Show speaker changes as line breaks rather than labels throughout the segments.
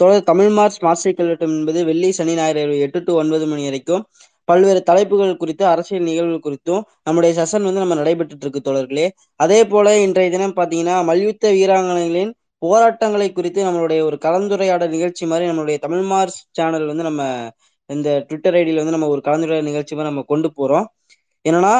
தொடர் தமிழ் மார்ச் மாசிக் கல்வெட்டம் என்பது வெள்ளி சனி ஞாயிறு எட்டு டு ஒன்பது மணி வரைக்கும் பல்வேறு தலைப்புகள் குறித்து அரசியல் நிகழ்வுகள் குறித்தும் நம்முடைய செஷன் வந்து நம்ம நடைபெற்றுட்டு இருக்கு தொடர்களே அதே போல இன்றைய தினம் பாத்தீங்கன்னா மல்யுத்த வீராங்கனைகளின் போராட்டங்களை குறித்து நம்மளுடைய ஒரு கலந்துரையாடல் நிகழ்ச்சி மாதிரி நம்மளுடைய தமிழ் மார்ச் சேனல் வந்து நம்ம இந்த ட்விட்டர் ஐடியில் வந்து நம்ம ஒரு கலந்துரையாடல் நிகழ்ச்சி மாதிரி நம்ம கொண்டு போறோம். என்னன்னா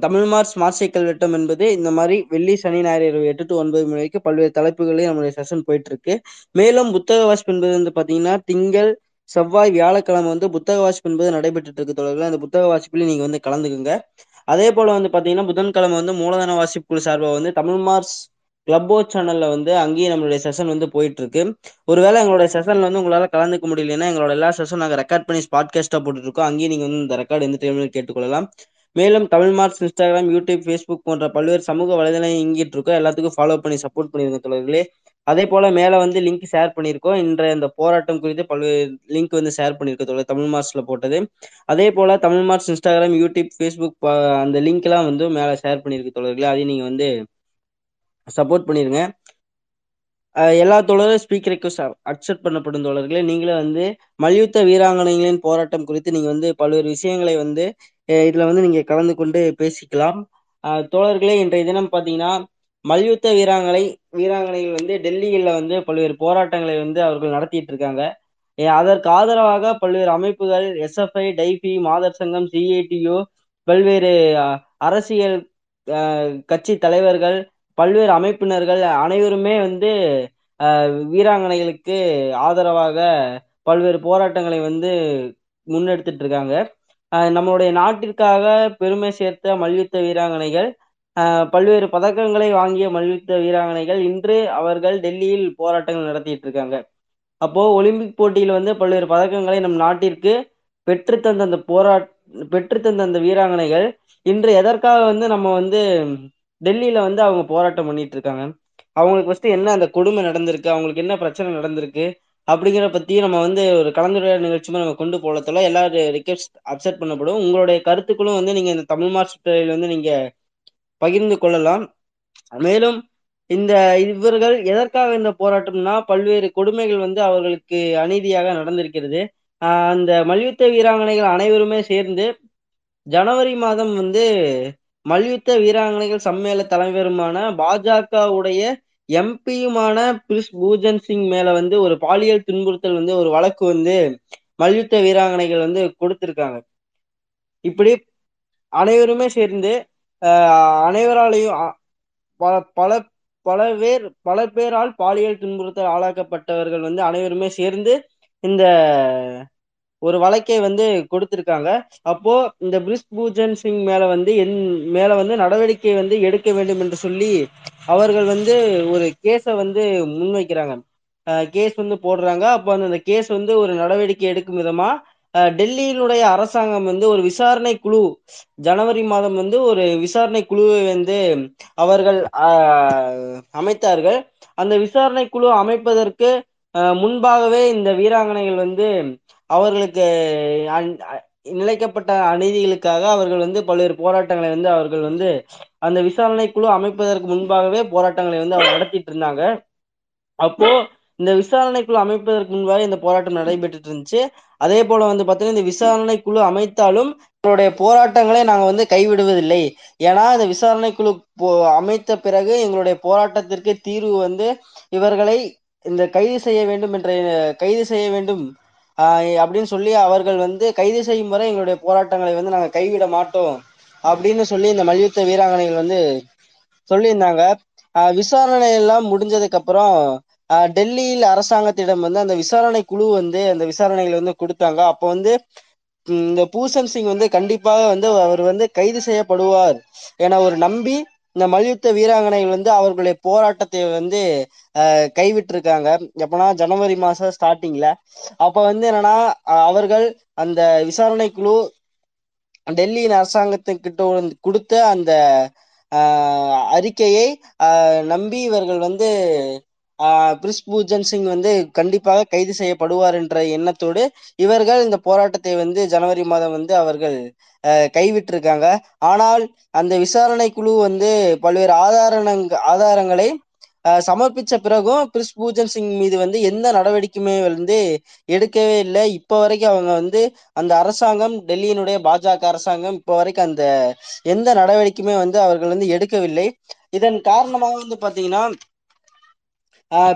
தமிழ் ஸ்மார்ட் சைக்கிள் வெட்டம் என்பது இந்த மாதிரி வெள்ளி சனி ஞாயிறு இரவு எட்டு டு ஒன்பது மணி வரைக்கும் பல்வேறு தலைப்புகளையும் நம்மளுடைய செஷன் போயிட்டு இருக்கு மேலும் புத்தக வாசிப்பு என்பது வந்து பாத்தீங்கன்னா திங்கள் செவ்வாய் வியாழக்கிழமை வந்து புத்தக வாசிப்பு என்பது நடைபெற்று இருக்கு தொடர்பில் அந்த புத்தக வாசிப்புலையும் நீங்க வந்து கலந்துக்குங்க. அதே போல வந்து பாத்தீங்கன்னா புதன்கிழமை வந்து மூலதன வாசிப்பு குழு சார்பாக வந்து தமிழ் மார்ஸ் கிளப்போ சேனல்ல வந்து அங்கேயும் நம்மளுடைய செஷன் வந்து போயிட்டு இருக்கு ஒருவேளை எங்களுடைய செஷன்ல வந்து உங்களால கலந்துக்க முடியலன்னா எங்களோட எல்லா செஷன் நாங்கள் ரெக்கார்ட் பண்ணி பாட்காஸ்டா போட்டுட்டு இருக்கோம். அங்கேயும் நீங்க வந்து இந்த ரெக்கார்டு எந்த டைம்ல கேட்டுக்கொள்ளலாம். மேலும் Tamil Marks Instagram YouTube Facebook போன்ற பல்வேறு சமூக வலைதளம் இயங்கிட்டு இருக்கோம் எல்லாத்துக்கும் ஃபாலோ பண்ணி சப்போர்ட் பண்ணிருங்க தொடர்களே அதே போல மேல வந்து லிங்க் ஷேர் பண்ணியிருக்கோம். இன்றைய இந்த போராட்டம் குறித்து பல்வேறு லிங்க் வந்து ஷேர் பண்ணியிருக்க தொடர் தமிழ் மார்க்ஸ்ல போட்டது. அதே போல Tamil Marks Instagram YouTube Facebook அந்த லிங்க் எல்லாம் வந்து மேல ஷேர் பண்ணியிருக்க தொடர்களே அதையும் நீங்க வந்து சப்போர்ட் பண்ணிருங்க. எல்லா தொடரும் ஸ்பீக்கர் ரெக்வஸ்ட் அக்செப்ட் பண்ணப்படும் தொடர்களே நீங்களே வந்து மல்யுத்த வீராங்கனைகளின் போராட்டம் குறித்து நீங்க வந்து பல்வேறு விஷயங்களை வந்து இதுல வந்து நீங்க கலந்து கொண்டு பேசிக்கலாம். தோழர்களே இன்றைய தினம் பாத்தீங்கன்னா மல்யுத்த வீராங்கனை வீராங்கனைகள் வந்து டெல்லியில வந்து பல்வேறு போராட்டங்களை வந்து அவர்கள் நடத்திட்டு இருக்காங்க அதற்கு ஆதரவாக பல்வேறு அமைப்புகள் எஸ்எஃப்ஐ டைபி மாதர் சங்கம் சிஐடியு பல்வேறு அரசியல் கட்சி தலைவர்கள் பல்வேறு அமைப்பினர்கள் அனைவருமே வந்து வீராங்கனைகளுக்கு ஆதரவாக பல்வேறு போராட்டங்களை வந்து முன்னெடுத்துட்டு இருக்காங்க நம்மளுடைய நாட்டிற்காக பெருமை சேர்த்த மல்யுத்த வீராங்கனைகள் பல்வேறு பதக்கங்களை வாங்கிய மல்யுத்த வீராங்கனைகள் இன்று அவர்கள் டெல்லியில் போராட்டங்கள் நடத்திட்டு இருக்காங்க. அப்போ ஒலிம்பிக் போட்டியில் வந்து பல்வேறு பதக்கங்களை நம் நாட்டிற்கு பெற்று தந்த அந்த போராட் பெற்று தந்த அந்த வீராங்கனைகள் இன்று எதற்காக வந்து நம்ம வந்து டெல்லியில வந்து அவங்க போராட்டம் பண்ணிட்டு இருக்காங்க? அவங்களுக்கு ஃபர்ஸ்ட் என்ன அந்த கொடுமை நடந்திருக்கு? அவங்களுக்கு என்ன பிரச்சனை நடந்திருக்கு? அப்படிங்கிற பத்தி நம்ம வந்து ஒரு கலந்துரையாடல் நிகழ்ச்சியும் நம்ம கொண்டு போகலத்துல எல்லா ரிக்வெஸ்ட் அப்செட் பண்ணப்படும். உங்களுடைய கருத்துக்களும் வந்து நீங்க இந்த தமிழ் மாஸ்டரில் வந்து நீங்க பகிர்ந்து கொள்ளலாம். மேலும் இந்த இவர்கள் எதற்காக இந்த போராட்டம்னா பல்வேறு கொடுமைகள் வந்து அவர்களுக்கு அநீதியாக நடந்திருக்கிறது. அந்த மல்யுத்த வீராங்கனைகள் அனைவருமே சேர்ந்து ஜனவரி மாதம் வந்து மல்யுத்த வீராங்கனைகள் சம்மேள தலைவருமான பாஜகவுடைய எம்பியுமான பிரிஷ் பூஜன் சிங் மேல வந்து ஒரு பாலியல் துன்புறுத்தல் வந்து ஒரு வழக்கு வந்து மல்யுத்த வீராங்கனைகள் வந்து கொடுத்திருக்காங்க. இப்படி அனைவருமே சேர்ந்து அனைவராலையும் பல பல பல பேர் பல பேரால் பாலியல் துன்புறுத்தல் ஆளாக்கப்பட்டவர்கள் வந்து அனைவருமே சேர்ந்து இந்த ஒரு வழக்கை வந்து கொடுத்திருக்காங்க. அப்போ இந்த பிரிஸ் பூஜன் சிங் மேல வந்து என் மேல வந்து நடவடிக்கை வந்து எடுக்க வேண்டும் என்று சொல்லி அவர்கள் வந்து ஒரு கேஸை வந்து முன்வைக்கிறாங்க. கேஸ் வந்து போடுறாங்க. அப்போ அந்த கேஸ் வந்து ஒரு நடவடிக்கை எடுக்கும் விதமா டெல்லியினுடைய அரசாங்கம் வந்து ஒரு விசாரணை குழு ஜனவரி மாதம் வந்து ஒரு விசாரணை குழுவை வந்து அவர்கள் அமைத்தார்கள். அந்த விசாரணை குழு அமைப்பதற்கு முன்பாகவே இந்த வீராங்கனைகள் வந்து அவர்களுக்கு நிலைக்கப்பட்ட அநீதிகளுக்காக அவர்கள் வந்து பல்வேறு போராட்டங்களை வந்து அவர்கள் வந்து அந்த விசாரணை குழு அமைப்பதற்கு முன்பாகவே போராட்டங்களை வந்து அவர் நடத்திட்டு இருந்தாங்க. அப்போ இந்த விசாரணை குழு அமைப்பதற்கு முன்பாக இந்த போராட்டம் நடைபெற்றுட்டு இருந்துச்சு. அதே போல வந்து பாத்தீங்கன்னா இந்த விசாரணை குழு அமைத்தாலும் எங்களுடைய போராட்டங்களை நாங்க வந்து கைவிடுவதில்லை. ஏன்னா இந்த விசாரணை குழு அமைத்த பிறகு எங்களுடைய போராட்டத்திற்கு தீர்வு வந்து இவர்களை இந்த கைது செய்ய வேண்டும் என்ற கைது செய்ய வேண்டும் அப்படின்னு சொல்லி அவர்கள் வந்து கைது செய்யும் வரை எங்களுடைய போராட்டங்களை வந்து நாங்கள் கைவிட மாட்டோம் அப்படின்னு சொல்லி இந்த மல்யுத்த வீராங்கனைகள் வந்து சொல்லியிருந்தாங்க. விசாரணை எல்லாம் முடிஞ்சதுக்கு அப்புறம் டெல்லியில் அரசாங்கத்திடம் வந்து அந்த விசாரணை குழு வந்து அந்த விசாரணைகளை வந்து கொடுத்தாங்க. அப்போ வந்து இந்த பூசன் சிங் வந்து கண்டிப்பாக வந்து அவர் வந்து கைது செய்யப்படுவார் என ஒரு நம்பி இந்த மல்யுத்த வீராங்கனைகள் வந்து அவர்களுடைய போராட்டத்தை வந்து கைவிட்டிருக்காங்க. எப்பனா ஜனவரி மாசம் ஸ்டார்டிங்ல அப்ப வந்து என்னன்னா அவர்கள் அந்த விசாரணை குழு டெல்லியின் அரசாங்கத்துக்கிட்ட கொடுத்த அந்த அறிக்கையை நம்பி இவர்கள் வந்து பிரிஸ் பூஜன் சிங் வந்து கண்டிப்பாக கைது செய்யப்படுவார் என்ற எண்ணத்தோடு இவர்கள் இந்த போராட்டத்தை வந்து ஜனவரி மாதம் வந்து அவர்கள் கைவிட்டிருக்காங்க. ஆனால் அந்த விசாரணை குழு வந்து பல்வேறு ஆதாரணங் ஆதாரங்களை சமர்ப்பிச்ச பிறகும் பிரிஸ் பூஜன் சிங் மீது வந்து எந்த நடவடிக்கையுமே வந்து எடுக்கவே இல்லை. இப்ப வரைக்கும் அவங்க வந்து அந்த அரசாங்கம் டெல்லியினுடைய பாஜக அரசாங்கம் இப்ப வரைக்கும் அந்த எந்த நடவடிக்கையுமே வந்து அவர்கள் வந்து எடுக்கவில்லை. இதன் காரணமாக வந்து பாத்தீங்கன்னா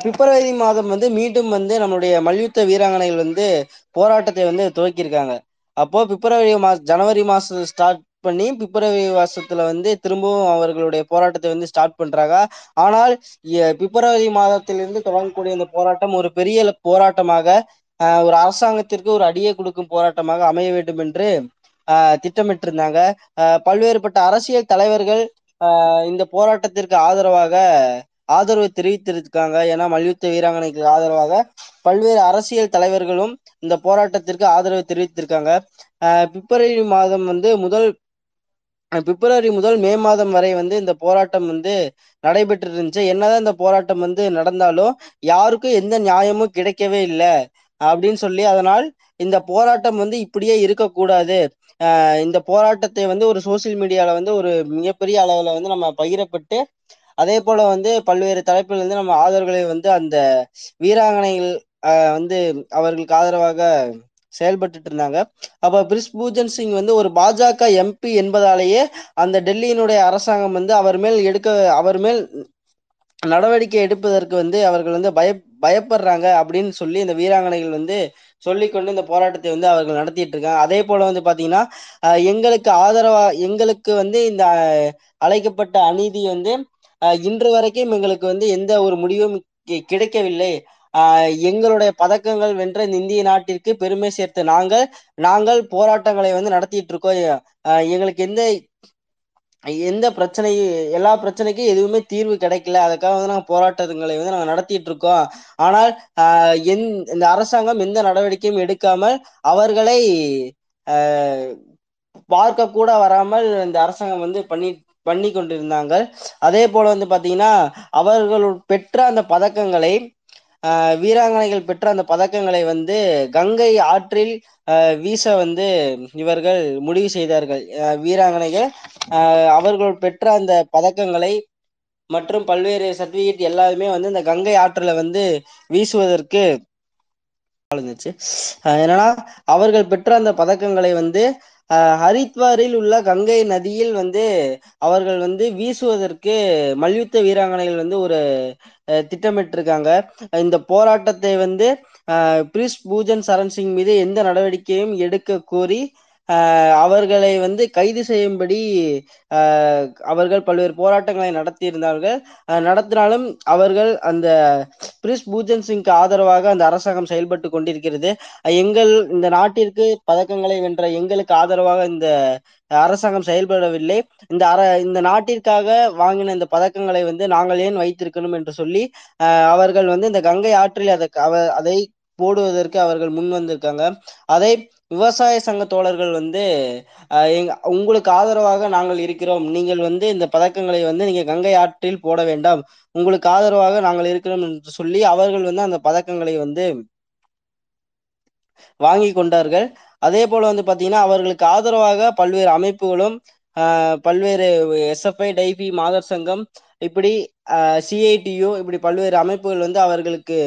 பிப்ரவரி மாதம் வந்து மீண்டும் வந்து நம்மளுடைய மல்யுத்த வீராங்கனைகள் வந்து போராட்டத்தை வந்து துவக்கியிருக்காங்க. அப்போ பிப்ரவரி மாச ஜனவரி மாசம் ஸ்டார்ட் பண்ணி பிப்ரவரி மாசத்துல வந்து திரும்பவும் அவர்களுடைய போராட்டத்தை வந்து ஸ்டார்ட் பண்றாங்க. ஆனால் பிப்ரவரி மாதத்திலிருந்து தொடங்கக்கூடிய இந்த போராட்டம் ஒரு பெரிய போராட்டமாக ஒரு அரசாங்கத்திற்கு ஒரு அடியை கொடுக்கும் போராட்டமாக அமைய வேண்டும் என்று திட்டமிட்டிருந்தாங்க. பல்வேறுபட்ட அரசியல் தலைவர்கள் இந்த போராட்டத்திற்கு ஆதரவாக ஆதரவு தெரிவித்திருக்காங்க. ஏன்னா மல்யுத்த வீராங்கனைக்கு ஆதரவாக பல்வேறு அரசியல் தலைவர்களும் இந்த போராட்டத்திற்கு ஆதரவு தெரிவித்திருக்காங்க. பிப்ரவரி மாதம் வந்து முதல் பிப்ரவரி முதல் மே மாதம் வரை வந்து இந்த போராட்டம் வந்து நடைபெற்று இருந்துச்சு என்னதான் இந்த போராட்டம் வந்து நடந்தாலும் யாருக்கும் எந்த நியாயமும் கிடைக்கவே இல்லை அப்படின்னு சொல்லி அதனால் இந்த போராட்டம் வந்து இப்படியே இருக்கக்கூடாது. இந்த போராட்டத்தை வந்து ஒரு சோசியல் மீடியால வந்து ஒரு மிகப்பெரிய அளவுல வந்து நம்ம பகிரப்பட்டு அதே போல வந்து பல்வேறு தலைப்புல இருந்து நம்ம ஆதரவுகளை வந்து அந்த வீராங்கனைகள் வந்து அவர்களுக்கு ஆதரவாக செயல்பட்டுட்டு இருந்தாங்க. அப்ப பிரிஸ் பூஜன் சிங் வந்து ஒரு பாஜக எம்பி என்பதாலேயே அந்த டெல்லியினுடைய அரசாங்கம் வந்து அவர் மேல் எடுக்க அவர் மேல் நடவடிக்கை எடுப்பதற்கு வந்து அவர்கள் வந்து பய பயப்படுறாங்க அப்படின்னு சொல்லி இந்த வீராங்கனைகள் வந்து சொல்லிக்கொண்டு இந்த போராட்டத்தை வந்து அவர்கள் நடத்திட்டு இருக்காங்க. அதே போல வந்து பாத்தீங்கன்னா எங்களுக்கு ஆதரவா எங்களுக்கு வந்து இந்த அழைக்கப்பட்ட அநீதி வந்து இன்று வரைக்கும் எங்களுக்கு வந்து எந்த ஒரு முடிவும் கிடைக்கவில்லை. எங்களுடைய பதக்கங்கள் வென்ற இந்த இந்திய நாட்டிற்கு பெருமை சேர்த்த நாங்கள் நாங்கள் போராட்டங்களை வந்து நடத்திட்டு இருக்கோம் எங்களுக்கு எந்த எந்த பிரச்சனை எல்லா பிரச்சனைக்கும் எதுவுமே தீர்வு கிடைக்கல. அதுக்காக வந்து நாங்கள் போராட்டங்களை வந்து நாங்கள் நடத்திட்டு இருக்கோம் ஆனால் எந் இந்த அரசாங்கம் எந்த நடவடிக்கையும் எடுக்காமல் அவர்களை பார்க்க கூட வராமல் இந்த அரசாங்கம் வந்து பண்ணி பண்ணி கொண்டிருந்தாங்க. அதே போல வந்து பாத்தீங்கன்னா அவர்கள் பெற்ற அந்த பதக்கங்களை வீராங்கனைகள் பெற்ற அந்த பதக்கங்களை வந்து கங்கை ஆற்றில் வீச வந்து இவர்கள் முடிவு செய்தார்கள். வீராங்கனைகள் அவர்கள் பெற்ற அந்த பதக்கங்களை மற்றும் பல்வேறு சர்டிபிகேட் எல்லாருமே வந்து இந்த கங்கை ஆற்றுல வந்து வீசுவதற்கு இருந்துச்சு என்னன்னா அவர்கள் பெற்ற அந்த பதக்கங்களை வந்து ஹரித்வாரில் உள்ள கங்கை நதியில் வந்து அவர்கள் வந்து வீசுவதற்கு மல்யுத்த வீராங்கனைகள் வந்து ஒரு திட்டமிட்டிருக்காங்க. இந்த போராட்டத்தை வந்து பிரிஸ் பூஜன் சரண் சிங் மீது எந்த நடவடிக்கையும் எடுக்க கோரி அவர்களை வந்து கைது செய்யும்படி அவர்கள் பல்வேறு போராட்டங்களை நடத்தியிருந்தார்கள். நடத்தினாலும் அவர்கள் அந்த பிரிஸ் பூஜன் சிங்க்கு ஆதரவாக அந்த அரசாங்கம் செயல்பட்டு கொண்டிருக்கிறது. எங்கள் இந்த நாட்டிற்கு பதக்கங்களை வென்ற எங்களுக்கு ஆதரவாக இந்த அரசாங்கம் செயல்படவில்லை. இந்த அர இந்த நாட்டிற்காக வாங்கின இந்த பதக்கங்களை வந்து நாங்கள் ஏன் வைத்திருக்கணும் என்று சொல்லி அவர்கள் வந்து இந்த கங்கை ஆற்றில் அதை அவ அதை போடுவதற்கு அவர்கள் முன் வந்திருக்காங்க. அதை விவசாய சங்க தோழர்கள் வந்து எங் உங்களுக்கு ஆதரவாக நாங்கள் இருக்கிறோம். நீங்கள் வந்து இந்த பதக்கங்களை வந்து நீங்க கங்கை ஆற்றில் போட வேண்டாம். உங்களுக்கு ஆதரவாக நாங்கள் இருக்கிறோம் என்று சொல்லி அவர்கள் வந்து அந்த பதக்கங்களை வந்து வாங்கி கொண்டார்கள். அதே போல வந்து பாத்தீங்கன்னா அவர்களுக்கு ஆதரவாக பல்வேறு அமைப்புகளும் பல்வேறு எஸ்எஃப்ஐ டைபி மாதர் சங்கம் இப்படி சிஐடியு இப்படி பல்வேறு அமைப்புகள் வந்து அவர்களுக்கு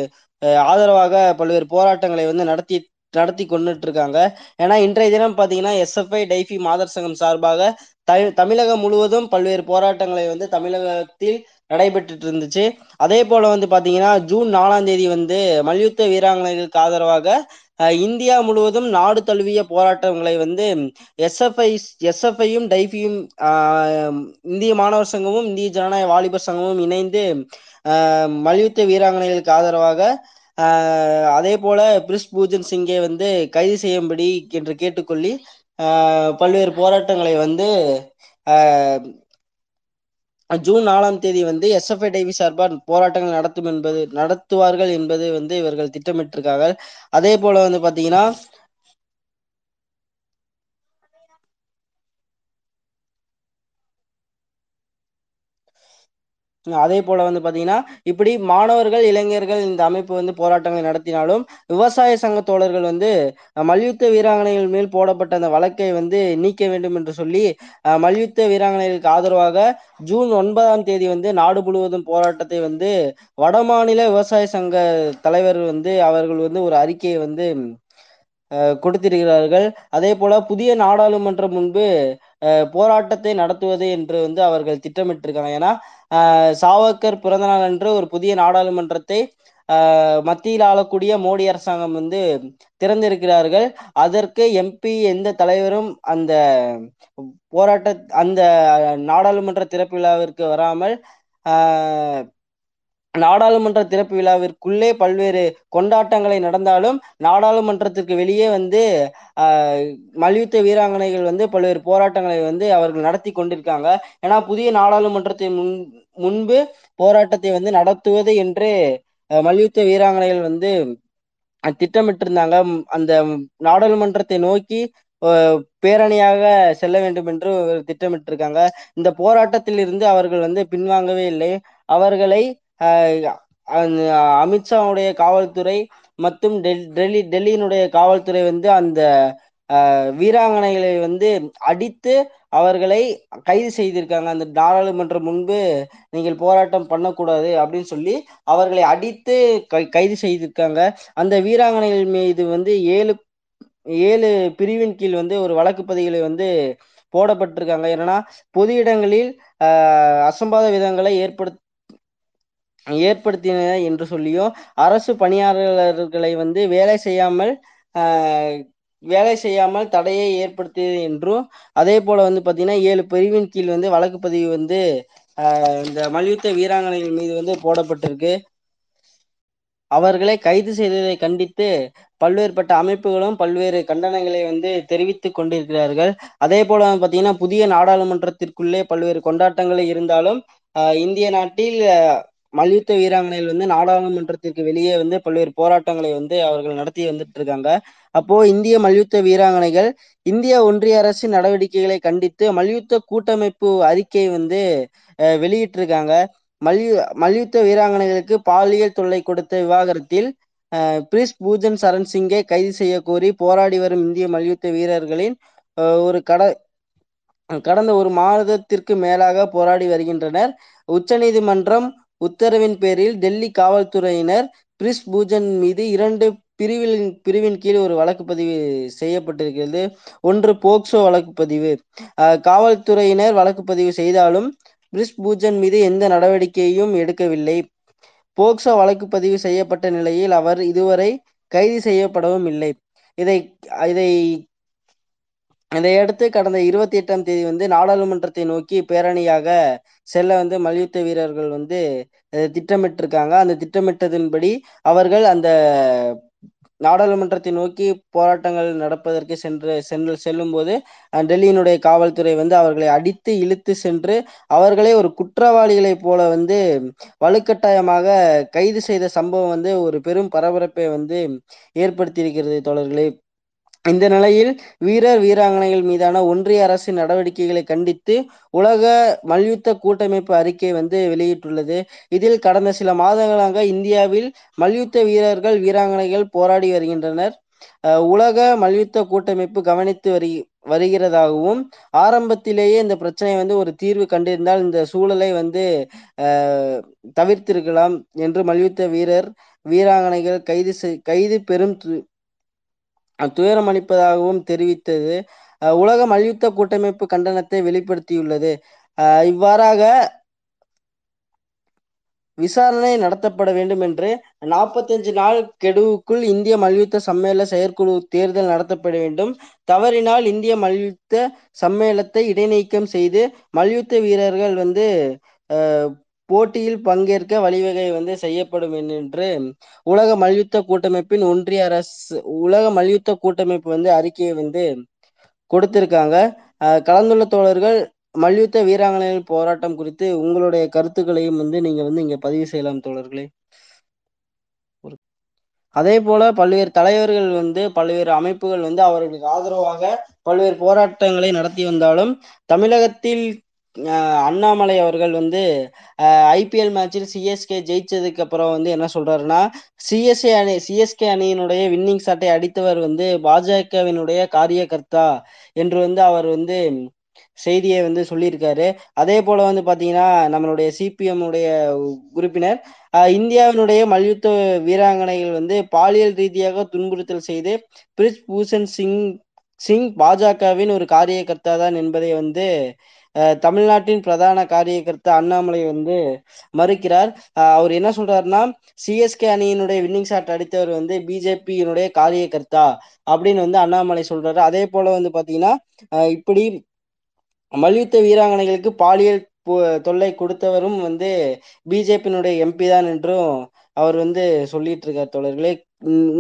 ஆதரவாக பல்வேறு போராட்டங்களை வந்து நடத்தி நடத்தி கொண்டுட்டு இருக்காங்க ஏன்னா இன்றைய தினம் பார்த்தீங்கன்னா எஸ்எஃப்ஐ டைஃபி மாதர் சங்கம் சார்பாக தமிழகம் முழுவதும் பல்வேறு போராட்டங்களை வந்து தமிழகத்தில் நடைபெற்றுட்டு இருந்துச்சு அதே போல வந்து பாத்தீங்கன்னா ஜூன் நாலாம் தேதி வந்து மல்யுத்த வீராங்கனைகளுக்கு ஆதரவாக இந்தியா முழுவதும் நாடு தழுவிய போராட்டங்களை வந்து எஸ்எஃப்ஐ எஸ்எஃப்ஐயும் டைஃபியும் இந்திய மாணவர் சங்கமும் இந்திய ஜனநாயக வாலிபர் சங்கமும் இணைந்து மல்யுத்த வீராங்கனைகளுக்கு ஆதரவாக அதே போல பிரிஸ் பூஜன் சிங்கை வந்து கைது செய்யும்படி என்று கேட்டுக்கொள்ளி பல்வேறு போராட்டங்களை வந்து ஜூன் நாலாம் தேதி வந்து எஸ் டைவி சார்பாக போராட்டங்கள் நடத்தும் என்பது நடத்துவார்கள் என்பது வந்து இவர்கள் திட்டமிட்டிருக்கார்கள். அதே போல வந்து பாத்தீங்கன்னா அதே போல வந்து பாத்தீங்கன்னா இப்படி மாணவர்கள் இளைஞர்கள் இந்த அமைப்பு வந்து போராட்டங்களை நடத்தினாலும் விவசாய சங்க தோழர்கள் வந்து மல்யுத்த வீராங்கனைகள் மேல் போடப்பட்ட அந்த வழக்கை வந்து நீக்க வேண்டும் என்று சொல்லி மல்யுத்த வீராங்கனைகளுக்கு ஆதரவாக ஜூன் ஒன்பதாம் தேதி வந்து நாடு முழுவதும் போராட்டத்தை வந்து வடமாநில விவசாய சங்க தலைவர் வந்து அவர்கள் வந்து ஒரு அறிக்கையை வந்து கொடுத்திருக்கிறார்கள். அதே போல புதிய நாடாளுமன்றம் முன்பு போராட்டத்தை நடத்துவது என்று வந்து அவர்கள் திட்டமிட்டிருக்காங்க. ஏன்னா அஹ் சாவர்கர் பிறந்தநாள் அன்று ஒரு புதிய நாடாளுமன்றத்தை மத்தியில் ஆளக்கூடிய மோடி அரசாங்கம் வந்து திறந்திருக்கிறார்கள். அதற்கு எம்பி எந்த தலைவரும் அந்த போராட்ட அந்த நாடாளுமன்ற திறப்பு விழாவிற்கு வராமல் ஆஹ் நாடாளுமன்ற திறப்பு விழாவிற்குள்ளே பல்வேறு கொண்டாட்டங்களை நடந்தாலும் நாடாளுமன்றத்திற்கு வெளியே வந்து மல்யுத்த வீராங்கனைகள் வந்து பல்வேறு போராட்டங்களை வந்து அவர்கள் நடத்தி கொண்டிருக்காங்க. ஏன்னா புதிய நாடாளுமன்றத்தின் முன் முன்பு போராட்டத்தை வந்து நடத்துவது என்று மல்யுத்த வீராங்கனைகள் வந்து திட்டமிட்டிருந்தாங்க. அந்த நாடாளுமன்றத்தை நோக்கி பேரணியாக செல்ல வேண்டும் என்று திட்டமிட்டிருக்காங்க. இந்த போராட்டத்தில் இருந்து அவர்கள் வந்து பின்வாங்கவே இல்லை. அவர்களை அமித்ஷாவுடைய காவல்துறை மற்றும் டெல் டெல்லி டெல்லியினுடைய காவல்துறை வந்து அந்த வீராங்கனைகளை வந்து அடித்து அவர்களை கைது செய்திருக்காங்க. அந்த நாடாளுமன்றம் முன்பு நீங்கள் போராட்டம் பண்ணக்கூடாது அப்படின்னு சொல்லி அவர்களை அடித்து கைது செய்திருக்காங்க. அந்த வீராங்கனைகள் மீது வந்து ஏழு ஏழு பிரிவின் கீழ் வந்து ஒரு வழக்கு பதிவுகளை வந்து போடப்பட்டிருக்காங்க. என்னன்னா பொது இடங்களில் அசம்பாத விதங்களை ஏற்படுத்த ஏற்படுத்தின என்று சொல்லியும் அரசு பணியாளர்களை வந்து வேலை செய்யாமல் வேலை செய்யாமல் தடையை ஏற்படுத்தியது என்றும் அதே போல வந்து பார்த்தீங்கன்னா ஏழு பிரிவின் கீழ் வந்து வழக்கு பதிவு வந்து இந்த மல்யுத்த வீராங்கனைகள் மீது வந்து போடப்பட்டிருக்கு. அவர்களை கைது செய்ததை கண்டித்து பல்வேறுபட்ட அமைப்புகளும் பல்வேறு கண்டனங்களை வந்து தெரிவித்துக் கொண்டிருக்கிறார்கள். அதே போல பார்த்தீங்கன்னா புதிய நாடாளுமன்றத்திற்குள்ளே பல்வேறு கொண்டாட்டங்கள் இருந்தாலும் இந்திய நாட்டில் மல்யுத்த வீராங்கனைகள் வந்து நாடாளுமன்றத்திற்கு வெளியே வந்து பல்வேறு போராட்டங்களை வந்து அவர்கள் நடத்தி வந்துட்டு இருக்காங்க அப்போ இந்திய மல்யுத்த வீராங்கனைகள் இந்திய ஒன்றிய அரசின் நடவடிக்கைகளை கண்டித்து மல்யுத்த கூட்டமைப்பு அறிக்கை வந்து வெளியிட்டிருக்காங்க. மல்யு மல்யுத்த வீராங்கனைகளுக்கு பாலியல் தொல்லை கொடுத்த விவாகரத்தில் பிரிஸ் பூஜன் சரண் சிங்கை கைது செய்ய கோரி போராடி வரும் இந்திய மல்யுத்த வீரர்களின் ஒரு கட கடந்த ஒரு மாதத்திற்கு மேலாக போராடி வருகின்றனர். உச்சநீதிமன்றம் உத்தரவின் பேரில் டெல்லி காவல்துறையினர் பிரிஸ் பூஜன் மீது இரண்டு பிரிவில் பிரிவின் கீழ் ஒரு வழக்கு பதிவு செய்யப்பட்டிருக்கிறது. ஒன்று போக்சோ வழக்கு பதிவு. காவல்துறையினர் வழக்கு பதிவு செய்தாலும் பிரிஸ் பூஜன் மீது எந்த நடவடிக்கையும் எடுக்கவில்லை. போக்சோ வழக்கு பதிவு செய்யப்பட்ட நிலையில் அவர் இதுவரை கைது செய்யப்படவும் இல்லை. இதை இதை இதையடுத்து கடந்த இருபத்தி எட்டாம் தேதி வந்து நாடாளுமன்றத்தை நோக்கி பேரணியாக செல்ல வந்து மல்யுத்த வீரர்கள் வந்து திட்டமிட்டிருக்காங்க. அந்த திட்டமிட்டதின்படி அவர்கள் அந்த நாடாளுமன்றத்தை நோக்கி போராட்டங்கள் நடப்பதற்கு சென்று சென்று செல்லும் போது டெல்லியினுடைய காவல்துறை வந்து அவர்களை அடித்து இழுத்து சென்று அவர்களே ஒரு குற்றவாளிகளை போல வந்து வலுக்கட்டாயமாக கைது செய்த சம்பவம் வந்து ஒரு பெரும் பரபரப்பை வந்து ஏற்படுத்தியிருக்கிறது தொடர்களே இந்த நிலையில் வீரர் வீராங்கனைகள் மீதான ஒன்றிய அரசின் நடவடிக்கைகளை கண்டித்து உலக மல்யுத்த கூட்டமைப்பு அறிக்கை வந்து வெளியிட்டுள்ளது. இதில் கடந்த சில மாதங்களாக இந்தியாவில் மல்யுத்த வீரர்கள் வீராங்கனைகள் போராடி வருகின்றனர். உலக மல்யுத்த கூட்டமைப்பு கவனித்து வரு வருகிறதாகவும் ஆரம்பத்திலேயே இந்த பிரச்சனை வந்து ஒரு தீர்வு கண்டிருந்தால் இந்த சூழலை வந்து தவிர்த்திருக்கலாம் என்று மல்யுத்த வீரர் வீராங்கனைகள் கைது கைது பெரும் துயரம் அளிப்பதாகவும் தெரிவித்தது. உலக மல்யுத்த கூட்டமைப்பு கண்டனத்தை வெளிப்படுத்தியுள்ளது. அஹ் இவ்வாறாக விசாரணை நடத்தப்பட வேண்டும் என்று நாற்பத்தி அஞ்சு நாள் கெடுவுக்குள் இந்திய மல்யுத்த சம்மேள செயற்குழு தேர்தல் நடத்தப்பட வேண்டும். தவறினால் இந்திய மல்யுத்த சம்மேளத்தை இடைநீக்கம் செய்து மல்யுத்த வீரர்கள் வந்து அஹ் போட்டியில் பங்கேற்க வழிவகை வந்து செய்யப்படும் என்று உலக மல்யுத்த கூட்டமைப்பின் ஒன்றிய அரசு உலக மல்யுத்த கூட்டமைப்பு வந்து அறிக்கையை வந்து கொடுத்திருக்காங்க. கலந்துள்ள தோழர்கள் மல்யுத்த வீராங்கனைகள் போராட்டம் குறித்து உங்களுடைய கருத்துக்களையும் வந்து நீங்க வந்து இங்க பதிவு செய்யலாம் தோழர்களே. அதே போல பல்வேறு தலைவர்கள் வந்து பல்வேறு அமைப்புகள் வந்து அவர்களுக்கு ஆதரவாக பல்வேறு போராட்டங்களை நடத்தி வந்தாலும் தமிழகத்தில் அண்ணாமலை அவர்கள் வந்து ஐபிஎல் மேட்சில் சிஎஸ்கே ஜெயிச்சதுக்கு அப்புறம் வந்து என்ன சொல்றாருன்னா சிஎஸ்கே அணி சிஎஸ்கே அணியினுடைய வின்னிங் ஷாட்டை அடித்தவர் வந்து பாஜகவினுடைய காரியகர்த்தா என்று வந்து அவர் வந்து செய்தியை வந்து சொல்லியிருக்காரு. அதே போல வந்து பாத்தீங்கன்னா நம்மளுடைய சிபிஎம் உடைய உறுப்பினர் இந்தியாவினுடைய மல்யுத்த வீராங்கனைகள் வந்து பாலியல் ரீதியாக துன்புறுத்தல் செய்து பிரிஜ் பூஷன் சிங் சிங் பாஜகவின் ஒரு காரியகர்த்தா தான் என்பதை வந்து தமிழ்நாட்டின் பிரதான காரியகர்த்தா அண்ணாமலை வந்து மறுக்கிறார். அவர் என்ன சொல்றாருன்னா சிஎஸ்கே அணியினுடைய வின்னிங் ஷாட் அடித்தவர் வந்து பிஜேபியினுடைய காரியகர்த்தா அப்படின்னு வந்து அண்ணாமலை சொல்றாரு. அதே போல வந்து பாத்தீங்கன்னா இப்படி மல்யுத்த வீராங்கனைகளுக்கு பாலியல் தொல்லை கொடுத்தவரும் வந்து பிஜேபியினுடைய எம்பி தான் என்றும் அவர் வந்து சொல்லிட்டு இருக்கார் தோழர்களே.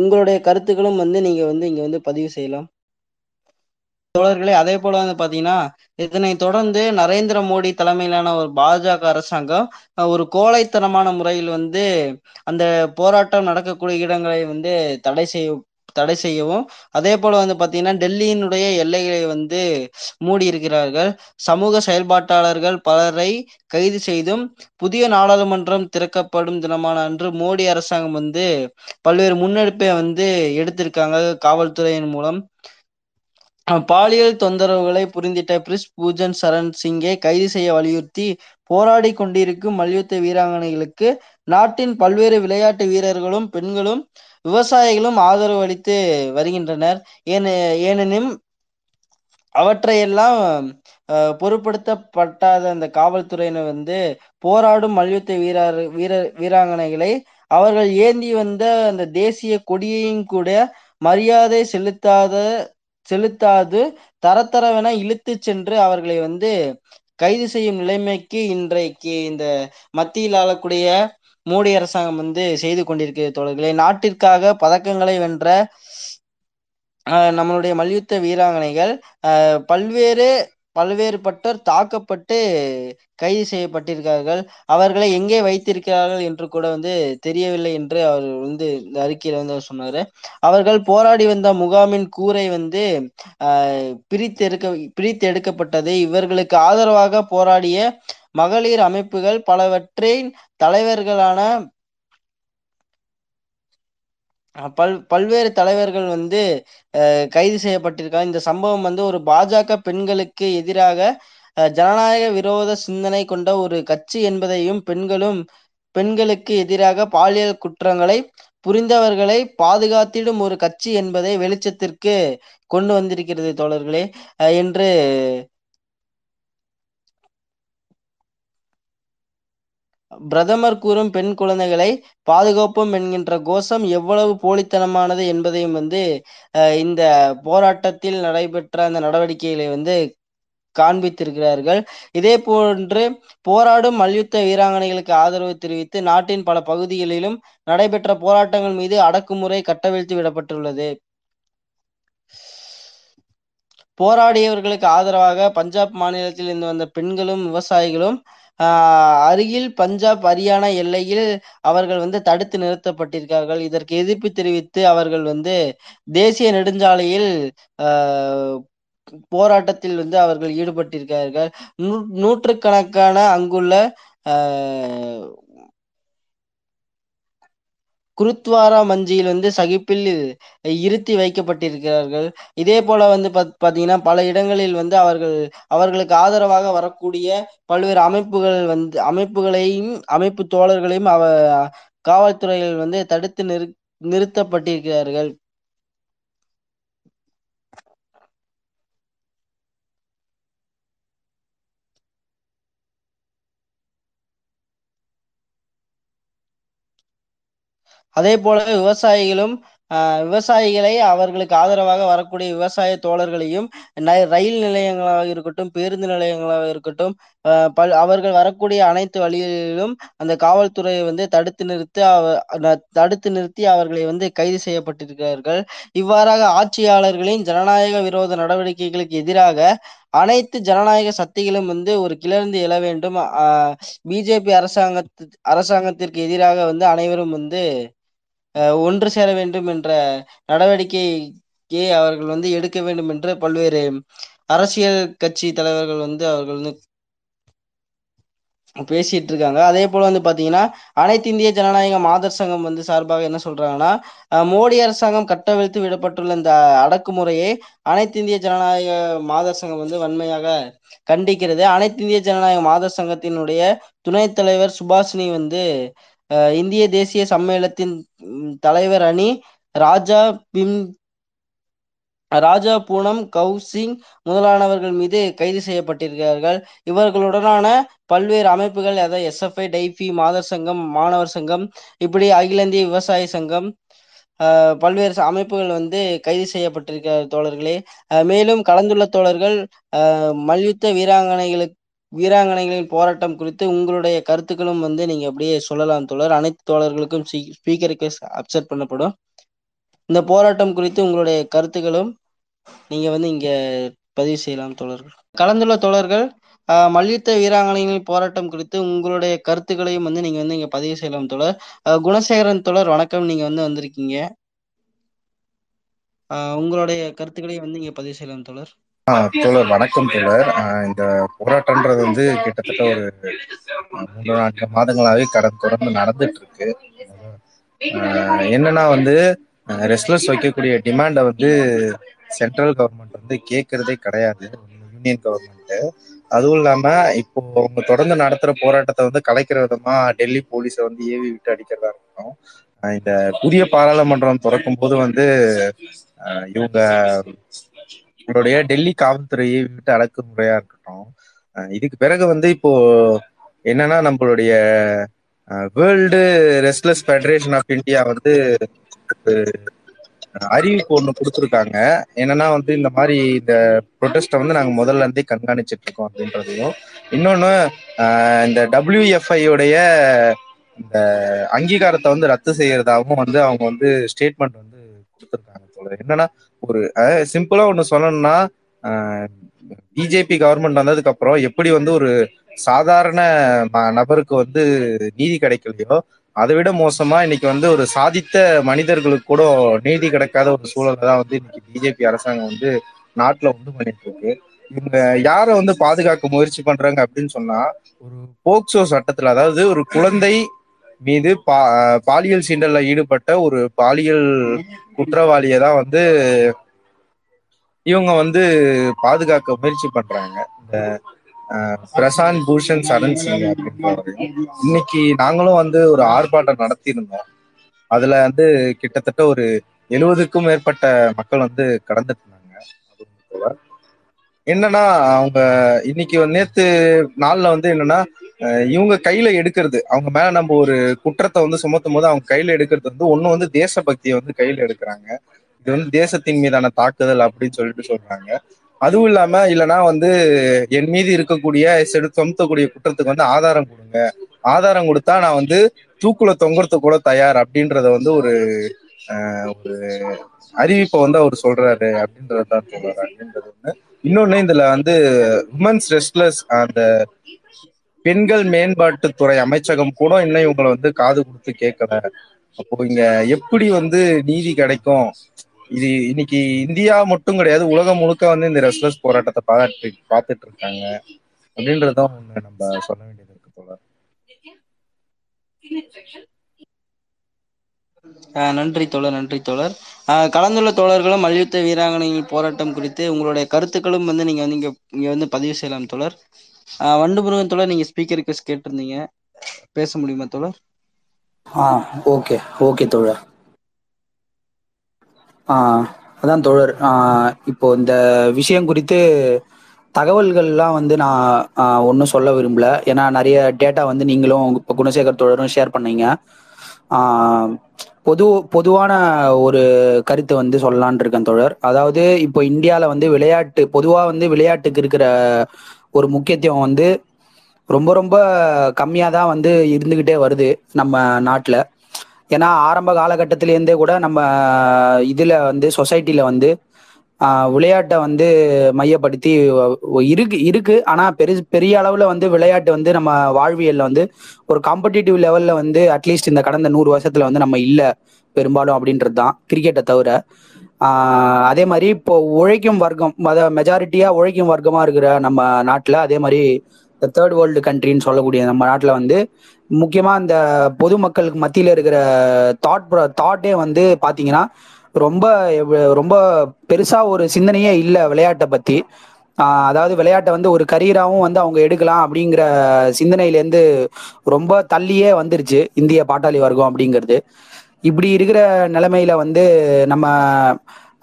உங்களுடைய கருத்துக்களும் வந்து நீங்க வந்து இங்க வந்து பதிவு செய்யலாம். தோழர்களே அதே போல வந்து பாத்தீங்கன்னா இதனை தொடர்ந்து நரேந்திர மோடி தலைமையிலான ஒரு பாஜக அரசாங்கம் ஒரு கோழைத்தனமான முறையில் வந்து அந்த போராட்டம் நடக்கக்கூடிய இடங்களை வந்து தடை செய்ய தடை செய்யவும் அதே போல வந்து பாத்தீங்கன்னா டெல்லியினுடைய எல்லைகளை வந்து மூடி இருக்கிறார்கள். சமூக செயல்பாட்டாளர்கள் பலரை கைது செய்தும் புதிய நாடாளுமன்றம் திறக்கப்படும் தினமான அன்று மோடி அரசாங்கம் வந்து பல்வேறு முன்னெடுப்பை வந்து எடுத்திருக்காங்க காவல்துறையின் மூலம். பாலியல் தொந்தரவுகளை புரிந்திட்ட பிரிஸ் பூஜன் சரண் சிங்கை கைது செய்ய வலியுறுத்தி போராடி கொண்டிருக்கும் மல்யுத்த வீராங்கனைகளுக்கு நாட்டின் பல்வேறு விளையாட்டு வீரர்களும் பெண்களும் விவசாயிகளும் ஆதரவு அளித்து வருகின்றனர். ஏன ஏனெனும் அவற்றையெல்லாம் பொருட்படுத்தப்பட்டாத அந்த காவல்துறையினர் வந்து போராடும் மல்யுத்த வீரர் வீரர் வீராங்கனைகளை அவர்கள் ஏந்தி வந்த அந்த தேசிய கொடியையும் கூட மரியாதை செலுத்தாத செலுத்தாது. தரத்தரவென இழுத்து சென்று அவர்களை வந்து கைது செய்யும் நிலைமைக்கு இன்றைக்கு இந்த மத்தியில் ஆளக்கூடிய மோடி அரசாங்கம் வந்து செய்து கொண்டிருக்கிறது தோழர்களே. நாட்டிற்காக பதக்கங்களை வென்ற நம்மளுடைய மல்யுத்த வீராங்கனைகள் பல்வேறு பல்வேறுபட்டோர் தாக்கப்பட்டு கைது செய்யப்பட்டிருக்கார்கள் அவர்களை எங்கே வைத்திருக்கிறார்கள் என்று கூட வந்து தெரியவில்லை என்று அவர் வந்து இந்த அறிக்கையில வந்து அவர் சொன்னாரு. அவர்கள் போராடி வந்த முகாமின் கூரை வந்து பிரித்தெடுக்க பிரித்து எடுக்க பிரித்து எடுக்கப்பட்டது. இவர்களுக்கு ஆதரவாக போராடிய மகளிர் அமைப்புகள் பலவற்றின் தலைவர்களான பல் பல்வேறு தலைவர்கள் வந்து கைது செய்யப்பட்டிருக்காங்க. இந்த சம்பவம் வந்து ஒரு பாஜக பெண்களுக்கு எதிராக ஜனநாயக விரோத சிந்தனை கொண்ட ஒரு கட்சி என்பதையும் பெண்களும் பெண்களுக்கு எதிராக பாலியல் குற்றங்களை புரிந்தவர்களை பாதுகாத்திடும் ஒரு கட்சி என்பதை வெளிச்சத்திற்கு கொண்டு வந்திருக்கிறது தோழர்களே. என்று பிரதமர் கூறும் பெண் குழந்தைகளை பாதுகாப்போம் என்கின்ற கோஷம் எவ்வளவு போலித்தனமானது என்பதையும் வந்து இந்த போராட்டத்தில் நடைபெற்ற அந்த நடவடிக்கைகளை வந்து காண்பித்திருக்கிறார்கள். இதே போன்று போராடும் மல்யுத்த வீராங்கனைகளுக்கு ஆதரவு தெரிவித்து நாட்டின் பல பகுதிகளிலும் நடைபெற்ற போராட்டங்கள் மீது அடக்குமுறை கட்டவிழ்த்து விடப்பட்டுள்ளது. போராடியவர்களுக்கு ஆதரவாக பஞ்சாப் மாநிலத்தில் இருந்து வந்த பெண்களும் விவசாயிகளும் அருகில் பஞ்சாப் ஹரியானா எல்லையில் அவர்கள் வந்து தடுத்து நிறுத்தப்பட்டிருக்கார்கள். இதற்கு எதிர்ப்பு தெரிவித்து அவர்கள் வந்து தேசிய நெடுஞ்சாலையில் போராட்டத்தில் வந்து அவர்கள் ஈடுபட்டிருக்கார்கள். நூ நூற்று கணக்கான அங்குள்ள குருத்வாரா மஞ்சியில் வந்து சகிப்பில் இருத்தி வைக்கப்பட்டிருக்கிறார்கள். இதே போல வந்து ப பாத்தீங்கன்னா பல இடங்களில் வந்து அவர்கள் அவர்களுக்கு ஆதரவாக வரக்கூடிய பல்வேறு அமைப்புகள் வந்து அமைப்புகளையும் அமைப்பு தோழர்களையும் அவ காவல்துறையில் வந்து தடுத்து நிறு நிறுத்தப்பட்டிருக்கிறார்கள். அதே போல விவசாயிகளும் விவசாயிகளை அவர்களுக்கு ஆதரவாக வரக்கூடிய விவசாய தோழர்களையும் ரயில் நிலையங்களாக இருக்கட்டும் பேருந்து நிலையங்களாக இருக்கட்டும் பல் அவர்கள் வரக்கூடிய அனைத்து வழிகளிலும் அந்த காவல்துறையை வந்து தடுத்து நிறுத்தி அவ தடுத்து நிறுத்தி அவர்களை வந்து கைது செய்யப்பட்டிருக்கிறார்கள். இவ்வாறாக ஆட்சியாளர்களின் ஜனநாயக விரோத நடவடிக்கைகளுக்கு எதிராக அனைத்து ஜனநாயக சக்திகளும் வந்து ஒரு கிளர்ந்து எழ வேண்டும். பிஜேபி அரசாங்கத்து அரசாங்கத்திற்கு எதிராக வந்து அனைவரும் வந்து ஒன்று சேர வேண்டும் என்ற நடவடிக்கையை அவர்கள் வந்து எடுக்க வேண்டும் என்று பல்வேறு அரசியல் கட்சி தலைவர்கள் வந்து அவர்கள் வந்து பேசிட்டு இருக்காங்க. அதே போல வந்து பாத்தீங்கன்னா அனைத்து இந்திய ஜனநாயக மாதர் சங்கம் வந்து சார்பாக என்ன சொல்றாங்கன்னா மோடி அரசாங்கம் கட்டவிழ்த்து விடப்பட்டுள்ள இந்த அடக்குமுறையை அனைத்து இந்திய ஜனநாயக மாதர் சங்கம் வந்து வன்மையாக கண்டிக்கிறது. அனைத்து இந்திய ஜனநாயக மாதர் சங்கத்தினுடைய துணைத் தலைவர் சுபாஷினி வந்து இந்திய தேசிய சம்மேளத்தின் தலைவர் அணி ராஜா பிம் ராஜா பூனம் கவுசிங் முதலானவர்கள் மீது கைது செய்யப்பட்டிருக்கிறார்கள். இவர்களுடனான பல்வேறு அமைப்புகள் அதாவது எஸ்எஃப்ஐ டைபி மாதர் சங்கம் மாணவர் சங்கம் இப்படி அகில இந்திய விவசாய சங்கம் பல்வேறு அமைப்புகள் வந்து கைது செய்யப்பட்டிருக்க தோழர்களே. மேலும் கலந்துள்ள தோழர்கள் மல்யுத்த வீராங்கனைகளுக்கு வீராங்கனைகளின் போராட்டம் குறித்து உங்களுடைய கருத்துக்களும் வந்து நீங்க அப்படியே சொல்லலாம் தோழர். அனைத்து தோழர்களுக்கும் ஸ்பீக்கருக்கு அப்செட் பண்ணப்படும். இந்த போராட்டம் குறித்து உங்களுடைய கருத்துக்களும் நீங்க வந்து இங்க பதிவு செய்யலாம் தோழர்கள். கலந்துள்ள தோழர்கள் மல்யுத்த வீராங்கனைகளின் போராட்டம் குறித்து உங்களுடைய கருத்துக்களையும் வந்து நீங்க வந்து இங்க பதிவு செய்யலாம் தோழர். குணசேகரன் தோழர் வணக்கம். நீங்க வந்து வந்திருக்கீங்க. உங்களுடைய கருத்துக்களையும் வந்து இங்க பதிவு செய்யலாம் தோழர்.
தோழர் வணக்கம் தோழர். இந்த போராட்டம்ன்றது வந்து கிட்டத்தட்ட ஒரு மூன்று நான்கு மாதங்களாவே கடந்த தொடர்ந்து நடந்துட்டு இருக்கு என்னன்னா வந்து ரெஸ்ட்லெஸ் வைக்கக்கூடிய டிமாண்டை வந்து சென்ட்ரல் கவர்மெண்ட் வந்து கேட்கறதே கிடையாது. யூனியன் கவர்மெண்ட் அதுவும் இல்லாம இப்போ அவங்க தொடர்ந்து நடத்துற போராட்டத்தை வந்து கலைக்கிற விதமா டெல்லி போலீஸை வந்து ஏவி விட்டு அடிக்கிறதா இருக்கட்டும். இந்த புதிய பாராளுமன்றம் திறக்கும் போது வந்து இவங்க நம்மளுடைய டெல்லி காவல்துறையை விட்டு அடக்குமுறையா இருக்கட்டும். இதுக்கு பிறகு வந்து இப்போ என்னன்னா நம்மளுடைய World Wrestling Federation of India வந்து அறிவிப்பு ஒன்று கொடுத்துருக்காங்க. என்னன்னா வந்து இந்த மாதிரி இந்த ப்ரொட்டஸ்ட்டை வந்து நாங்கள் முதல்ல இருந்தே கண்காணிச்சிட்டு இருக்கோம் அப்படின்றதையும். இன்னொன்று இந்த டபிள்யூஎஃப்ஐயோடைய இந்த அங்கீகாரத்தை வந்து ரத்து செய்யறதாகவும் வந்து அவங்க வந்து ஸ்டேட்மெண்ட் வந்து கொடுத்துருக்காங்க என்னன்னா ஒரு சிம்பிளா ஒண்ணு சொல்லணும்னா பிஜேபி கவர்மெண்ட் வந்ததுக்கு அப்புறம் எப்படி வந்து ஒரு சாதாரண நபருக்கு வந்து நீதி கிடைக்கலையோ அதை விட மோசமா இன்னைக்கு வந்து ஒரு சாதித்த மனிதர்களுக்கு கூட நீதி கிடைக்காத ஒரு சூழலை தான் வந்து இன்னைக்கு பிஜேபி அரசாங்கம் வந்து நாட்டுல உண்டு பண்ணிட்டு இருக்கு. இவங்க யார வந்து பாதுகாக்க முயற்சி பண்றாங்க அப்படின்னு சொன்னா ஒரு போக்சோ சட்டத்துல அதாவது ஒரு குழந்தை மீது பா பாலியல் சீண்டல்ல ஈடுபட்ட ஒரு பாலியல் குற்றவாளியை தான் வந்து இவங்க வந்து பாதுகாக்க முயற்சி பண்றாங்க. இந்த பிரசாந்த் பூஷன் சரண் சிங் அப்படின்றவரையும் இன்னைக்கு நாங்களும் வந்து ஒரு ஆர்ப்பாட்டம் நடத்தியிருந்தோம். அதுல வந்து கிட்டத்தட்ட ஒரு எழுபதுக்கும் மேற்பட்ட மக்கள் வந்து கடந்துட்டு இருந்தாங்க என்னன்னா அவங்க இன்னைக்கு நேத்து நாள்ல வந்து என்னன்னா இவங்க கையில எடுக்கிறது. அவங்க மேல நம்ம ஒரு குற்றத்தை வந்து சுமத்தும் போது அவங்க கையில எடுக்கிறது வந்து ஒண்ணு வந்து தேசபக்தியை வந்து கையில எடுக்கிறாங்க. இது வந்து தேசத்தின் மீதான தாக்குதல் அப்படின்னு சொல்லிட்டு சொல்றாங்க. அதுவும் இல்லாம இல்லைன்னா வந்து என் மீது இருக்கக்கூடிய செடு சுமத்தக்கூடிய குற்றத்துக்கு வந்து ஆதாரம் கொடுங்க. ஆதாரம் கொடுத்தா நான் வந்து தூக்குல தொங்குறதுக்கு கூட தயார் அப்படின்றத வந்து ஒரு ஒரு அறிவிப்பை வந்து அவர் சொல்றாரு அப்படின்றதான் சொல்றாரு அப்படின்றது ஒண்ணு. இன்னொன்னு இதுல வந்து உமன்ஸ் ரெஸ்ட்லஸ் அந்த பெண்கள் மேம்பாட்டுத்துறை அமைச்சகம் கூட இன்னும் இவங்களை வந்து காது கொடுத்து கேட்கல. அப்போ இங்க எப்படி வந்து நீதி கிடைக்கும்? இது இன்னைக்கு இந்தியா மட்டும் கிடையாது உலகம் முழுக்க வந்து இந்த ரெஸ்லஸ் போராட்டத்தை பாராட்டு பார்த்துட்டு இருக்காங்க. அப்படின்றதும் ஒண்ணு நம்ம சொல்ல வேண்டியது இருக்கு போல
நன்றி தோழர் நன்றி தோழர். கலந்துள்ள தோழர்களும் மல்யுத்த வீராங்கனைகள் போராட்டம் குறித்து உங்களுடைய கருத்துக்களும் வந்து நீங்க வந்து இங்க இங்க வந்து பதிவு செய்யலாம் தோழர். வண்டு முருகன் தோழர் நீங்க ஸ்பீக்கர் ரிக்வஸ்ட் கேட்டிருந்தீங்க. பேச முடியுமா தோழர்?
ஆ ஓகே ஓகே தோழர். அதான் தோழர். இப்போ இந்த விஷயம் குறித்து தகவல்கள்லாம் வந்து நான் ஒன்றும் சொல்ல விரும்பல. ஏன்னா நிறைய டேட்டா வந்து நீங்களும் இப்போ குணசேகர் தோழரும் ஷேர் பண்ணீங்க. பொது பொதுவான ஒரு கருத்தை வந்து சொல்லலான் இருக்கேன் தோழர். அதாவது இப்போ இந்தியாவில் வந்து விளையாட்டு பொதுவாக வந்து விளையாட்டுக்கு இருக்கிற ஒரு முக்கியத்துவம் வந்து ரொம்ப ரொம்ப கம்மியாக தான் வந்து இருந்துக்கிட்டே வருது நம்ம நாட்டில். ஏன்னா ஆரம்ப காலகட்டத்திலேருந்தே கூட நம்ம இதில் வந்து சொசைட்டியில் வந்து விளையாட்டை வந்து மையப்படுத்தி இருக்கு இருக்கு. ஆனால் பெரு பெரிய அளவில் வந்து விளையாட்டு வந்து நம்ம வாழ்வியலில் வந்து ஒரு காம்படிட்டிவ் லெவலில் வந்து அட்லீஸ்ட் இந்த கடந்த நூறு வருஷத்தில் வந்து நம்ம இல்லை பெரும்பாலும் அப்படின்றது தான் கிரிக்கெட்டை தவிர. அதே மாதிரி இப்போ உழைக்கும் வர்க்கம் மத மெஜாரிட்டியாக உழைக்கும் வர்க்கமாக இருக்கிற நம்ம நாட்டில் அதே மாதிரி தேர்ட் வேர்ல்டு கண்ட்ரின்னு சொல்லக்கூடிய நம்ம நாட்டில் வந்து முக்கியமா இந்த பொதுமக்களுக்கு மத்தியில இருக்கிற தாட் தாட்டே வந்து பாத்தீங்கன்னா ரொம்ப ரொம்ப பெருசா ஒரு சிந்தனையே இல்லை விளையாட்டை பத்தி. அதாவது விளையாட்டை வந்து ஒரு கரியராகவும் வந்து அவங்க எடுக்கலாம் அப்படிங்கிற சிந்தனையிலேருந்து ரொம்ப தள்ளியே வந்துருச்சு இந்திய பாட்டாளி வர்க்கம் அப்படிங்கிறது. இப்படி இருக்கிற நிலைமையில வந்து நம்ம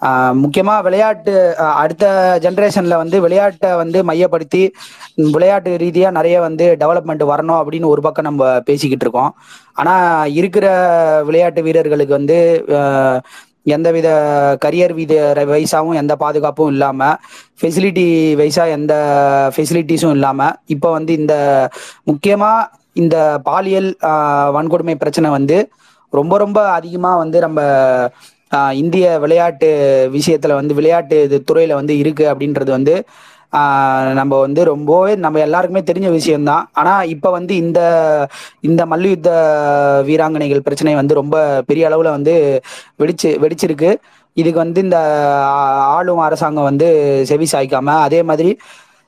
முக்கியமாக முக்கியமா விளையாட்டு அடுத்த ஜென்ரேஷன்ல வந்து விளையாட்டை வந்து மையப்படுத்தி விளையாட்டு ரீதியா நிறைய வந்து டெவலப்மெண்ட் வரணும் அப்படின்னு ஒரு பக்கம் நம்ம பேசிக்கிட்டு இருக்கோம். ஆனா இருக்கிற விளையாட்டு வீரர்களுக்கு வந்து எந்தவித கரியர் வீத வைஸாகவும் எந்த பாதுகாப்பும் இல்லாம ஃபெசிலிட்டி வைஸாக எந்த ஃபெசிலிட்டிஸும் இல்லாம இப்போ வந்து இந்த முக்கியமா இந்த பாலியல் வன்கொடுமை பிரச்சனை வந்து ரொம்ப ரொம்ப அதிகமா வந்து நம்ம இந்திய விளையாட்டு விஷயத்துல வந்து விளையாட்டு இது துறையில வந்து இருக்கு அப்படின்றது வந்து நம்ம வந்து ரொம்பவே நம்ம எல்லாருக்குமே தெரிஞ்ச விஷயம்தான். ஆனா இப்ப வந்து இந்த இந்த மல்யுத்த வீராங்கனைகள் பிரச்சனை வந்து ரொம்ப பெரிய அளவுல வந்து வெடிச்சு வெடிச்சிருக்கு. இதுக்கு வந்து இந்த ஆளும் அரசாங்கம் வந்து செவி சாய்க்காம அதே மாதிரி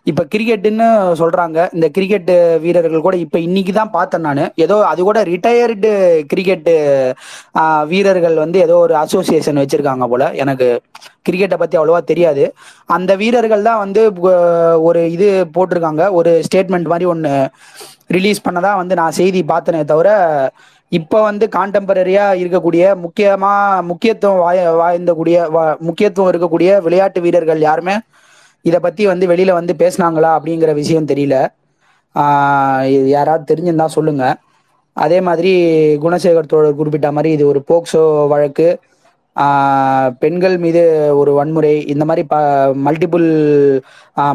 இப்ப கிரிக்கெட்டுன்னு சொல்றாங்க. இந்த கிரிக்கெட் வீரர்கள் கூட இப்ப இன்னைக்கு தான் பார்த்தேன் நான். ஏதோ அது கூட ரிட்டையர்டு கிரிக்கெட் வீரர்கள் வந்து ஏதோ ஒரு அசோசியேஷன் வச்சிருக்காங்க போல. எனக்கு கிரிக்கெட்டை பத்தி அவ்வளவா தெரியாது. அந்த வீரர்கள் தான் வந்து ஒரு இது போட்டிருக்காங்க. ஒரு ஸ்டேட்மெண்ட் மாதிரி ஒன்று ரிலீஸ் பண்ணதா வந்து நான் செய்தி பார்த்தனே தவிர இப்போ வந்து கான்டெம்பரரியா இருக்கக்கூடிய முக்கியமா முக்கியத்துவம் வாய் வாய்ந்த கூடிய வா- முக்கியத்துவம் இருக்கக்கூடிய விளையாட்டு வீரர்கள் யாருமே இதை பத்தி வந்து வெளியில வந்து பேசுனாங்களா அப்படிங்கிற விஷயம் தெரியல. இது யாராவது தெரிஞ்சிருந்தா சொல்லுங்க. அதே மாதிரி குணசேகர் தோழர் குறிப்பிட்ட மாதிரி இது ஒரு போக்சோ வழக்கு. பெண்கள் மீது ஒரு வன்முறை இந்த மாதிரி ப மல்டிபிள்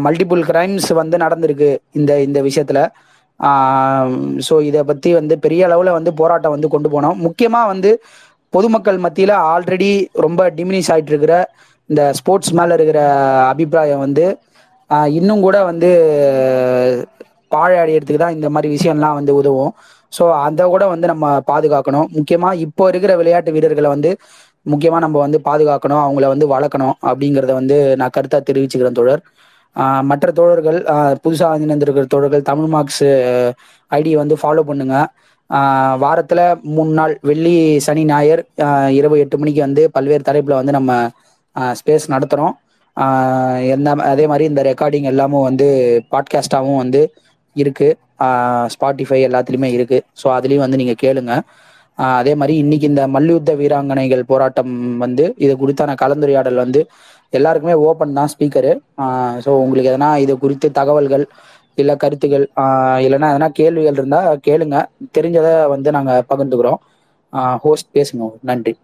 மல்டிபிள் கிரைம்ஸ் வந்து நடந்திருக்கு இந்த இந்த விஷயத்துல. ஸோ இதை பத்தி வந்து பெரிய அளவில் வந்து போராட்டம் வந்து கொண்டு போனோம். முக்கியமாக வந்து பொதுமக்கள் மத்தியில் ஆல்ரெடி ரொம்ப டிமினிஷ் ஆயிட்டு இருக்கிற இந்த ஸ்போர்ட்ஸ் மேலே இருக்கிற அபிப்பிராயம் வந்து இன்னும் கூட வந்து பாழடையறதுக்கு தான் இந்த மாதிரி விஷயம்லாம் வந்து உதவும். ஸோ அதை கூட வந்து நம்ம பாதுகாக்கணும். முக்கியமாக இப்போ இருக்கிற விளையாட்டு வீரர்களை வந்து முக்கியமாக நம்ம வந்து பாதுகாக்கணும். அவங்கள வந்து வளர்க்கணும் அப்படிங்கிறத வந்து நான் கருத்தாக தெரிவிச்சுக்கிறேன் தோழர். மற்ற தோழர்கள் புதுசாக வந்திருந்திருக்கிற தோழர்கள் தமிழ் மார்க்ஸ் ஐடியை வந்து ஃபாலோ பண்ணுங்க. வாரத்தில் மூணு நாள் வெள்ளி சனி ஞாயிறு இரவு எட்டு மணிக்கு வந்து பல்வேறு தலைப்பில் வந்து நம்ம ஸ்பேஸ் நடத்துகிறோம் எந்த அதே மாதிரி இந்த ரெக்கார்டிங் எல்லாமும் வந்து பாட்காஸ்டாகவும் வந்து இருக்குது ஸ்பாட்டிஃபை எல்லாத்துலேயுமே இருக்குது ஸோ அதுலேயும் வந்து நீங்கள் கேளுங்க. அதே மாதிரி இன்னைக்கு இந்த மல்யுத்த வீராங்கனைகள் போராட்டம் வந்து இது குறித்தான கலந்துரையாடல் வந்து எல்லாருக்குமே ஓப்பன் தான் ஸ்பீக்கரு ஸோ உங்களுக்கு எதனா இது குறித்து தகவல்கள் இல்லை கருத்துகள் இல்லைன்னா எதனா கேள்விகள் இருந்தால் கேளுங்க. தெரிஞ்சதை வந்து நாங்கள் பகிர்ந்துக்கிறோம். ஹோஸ்ட் பேசுங்க. நன்றி.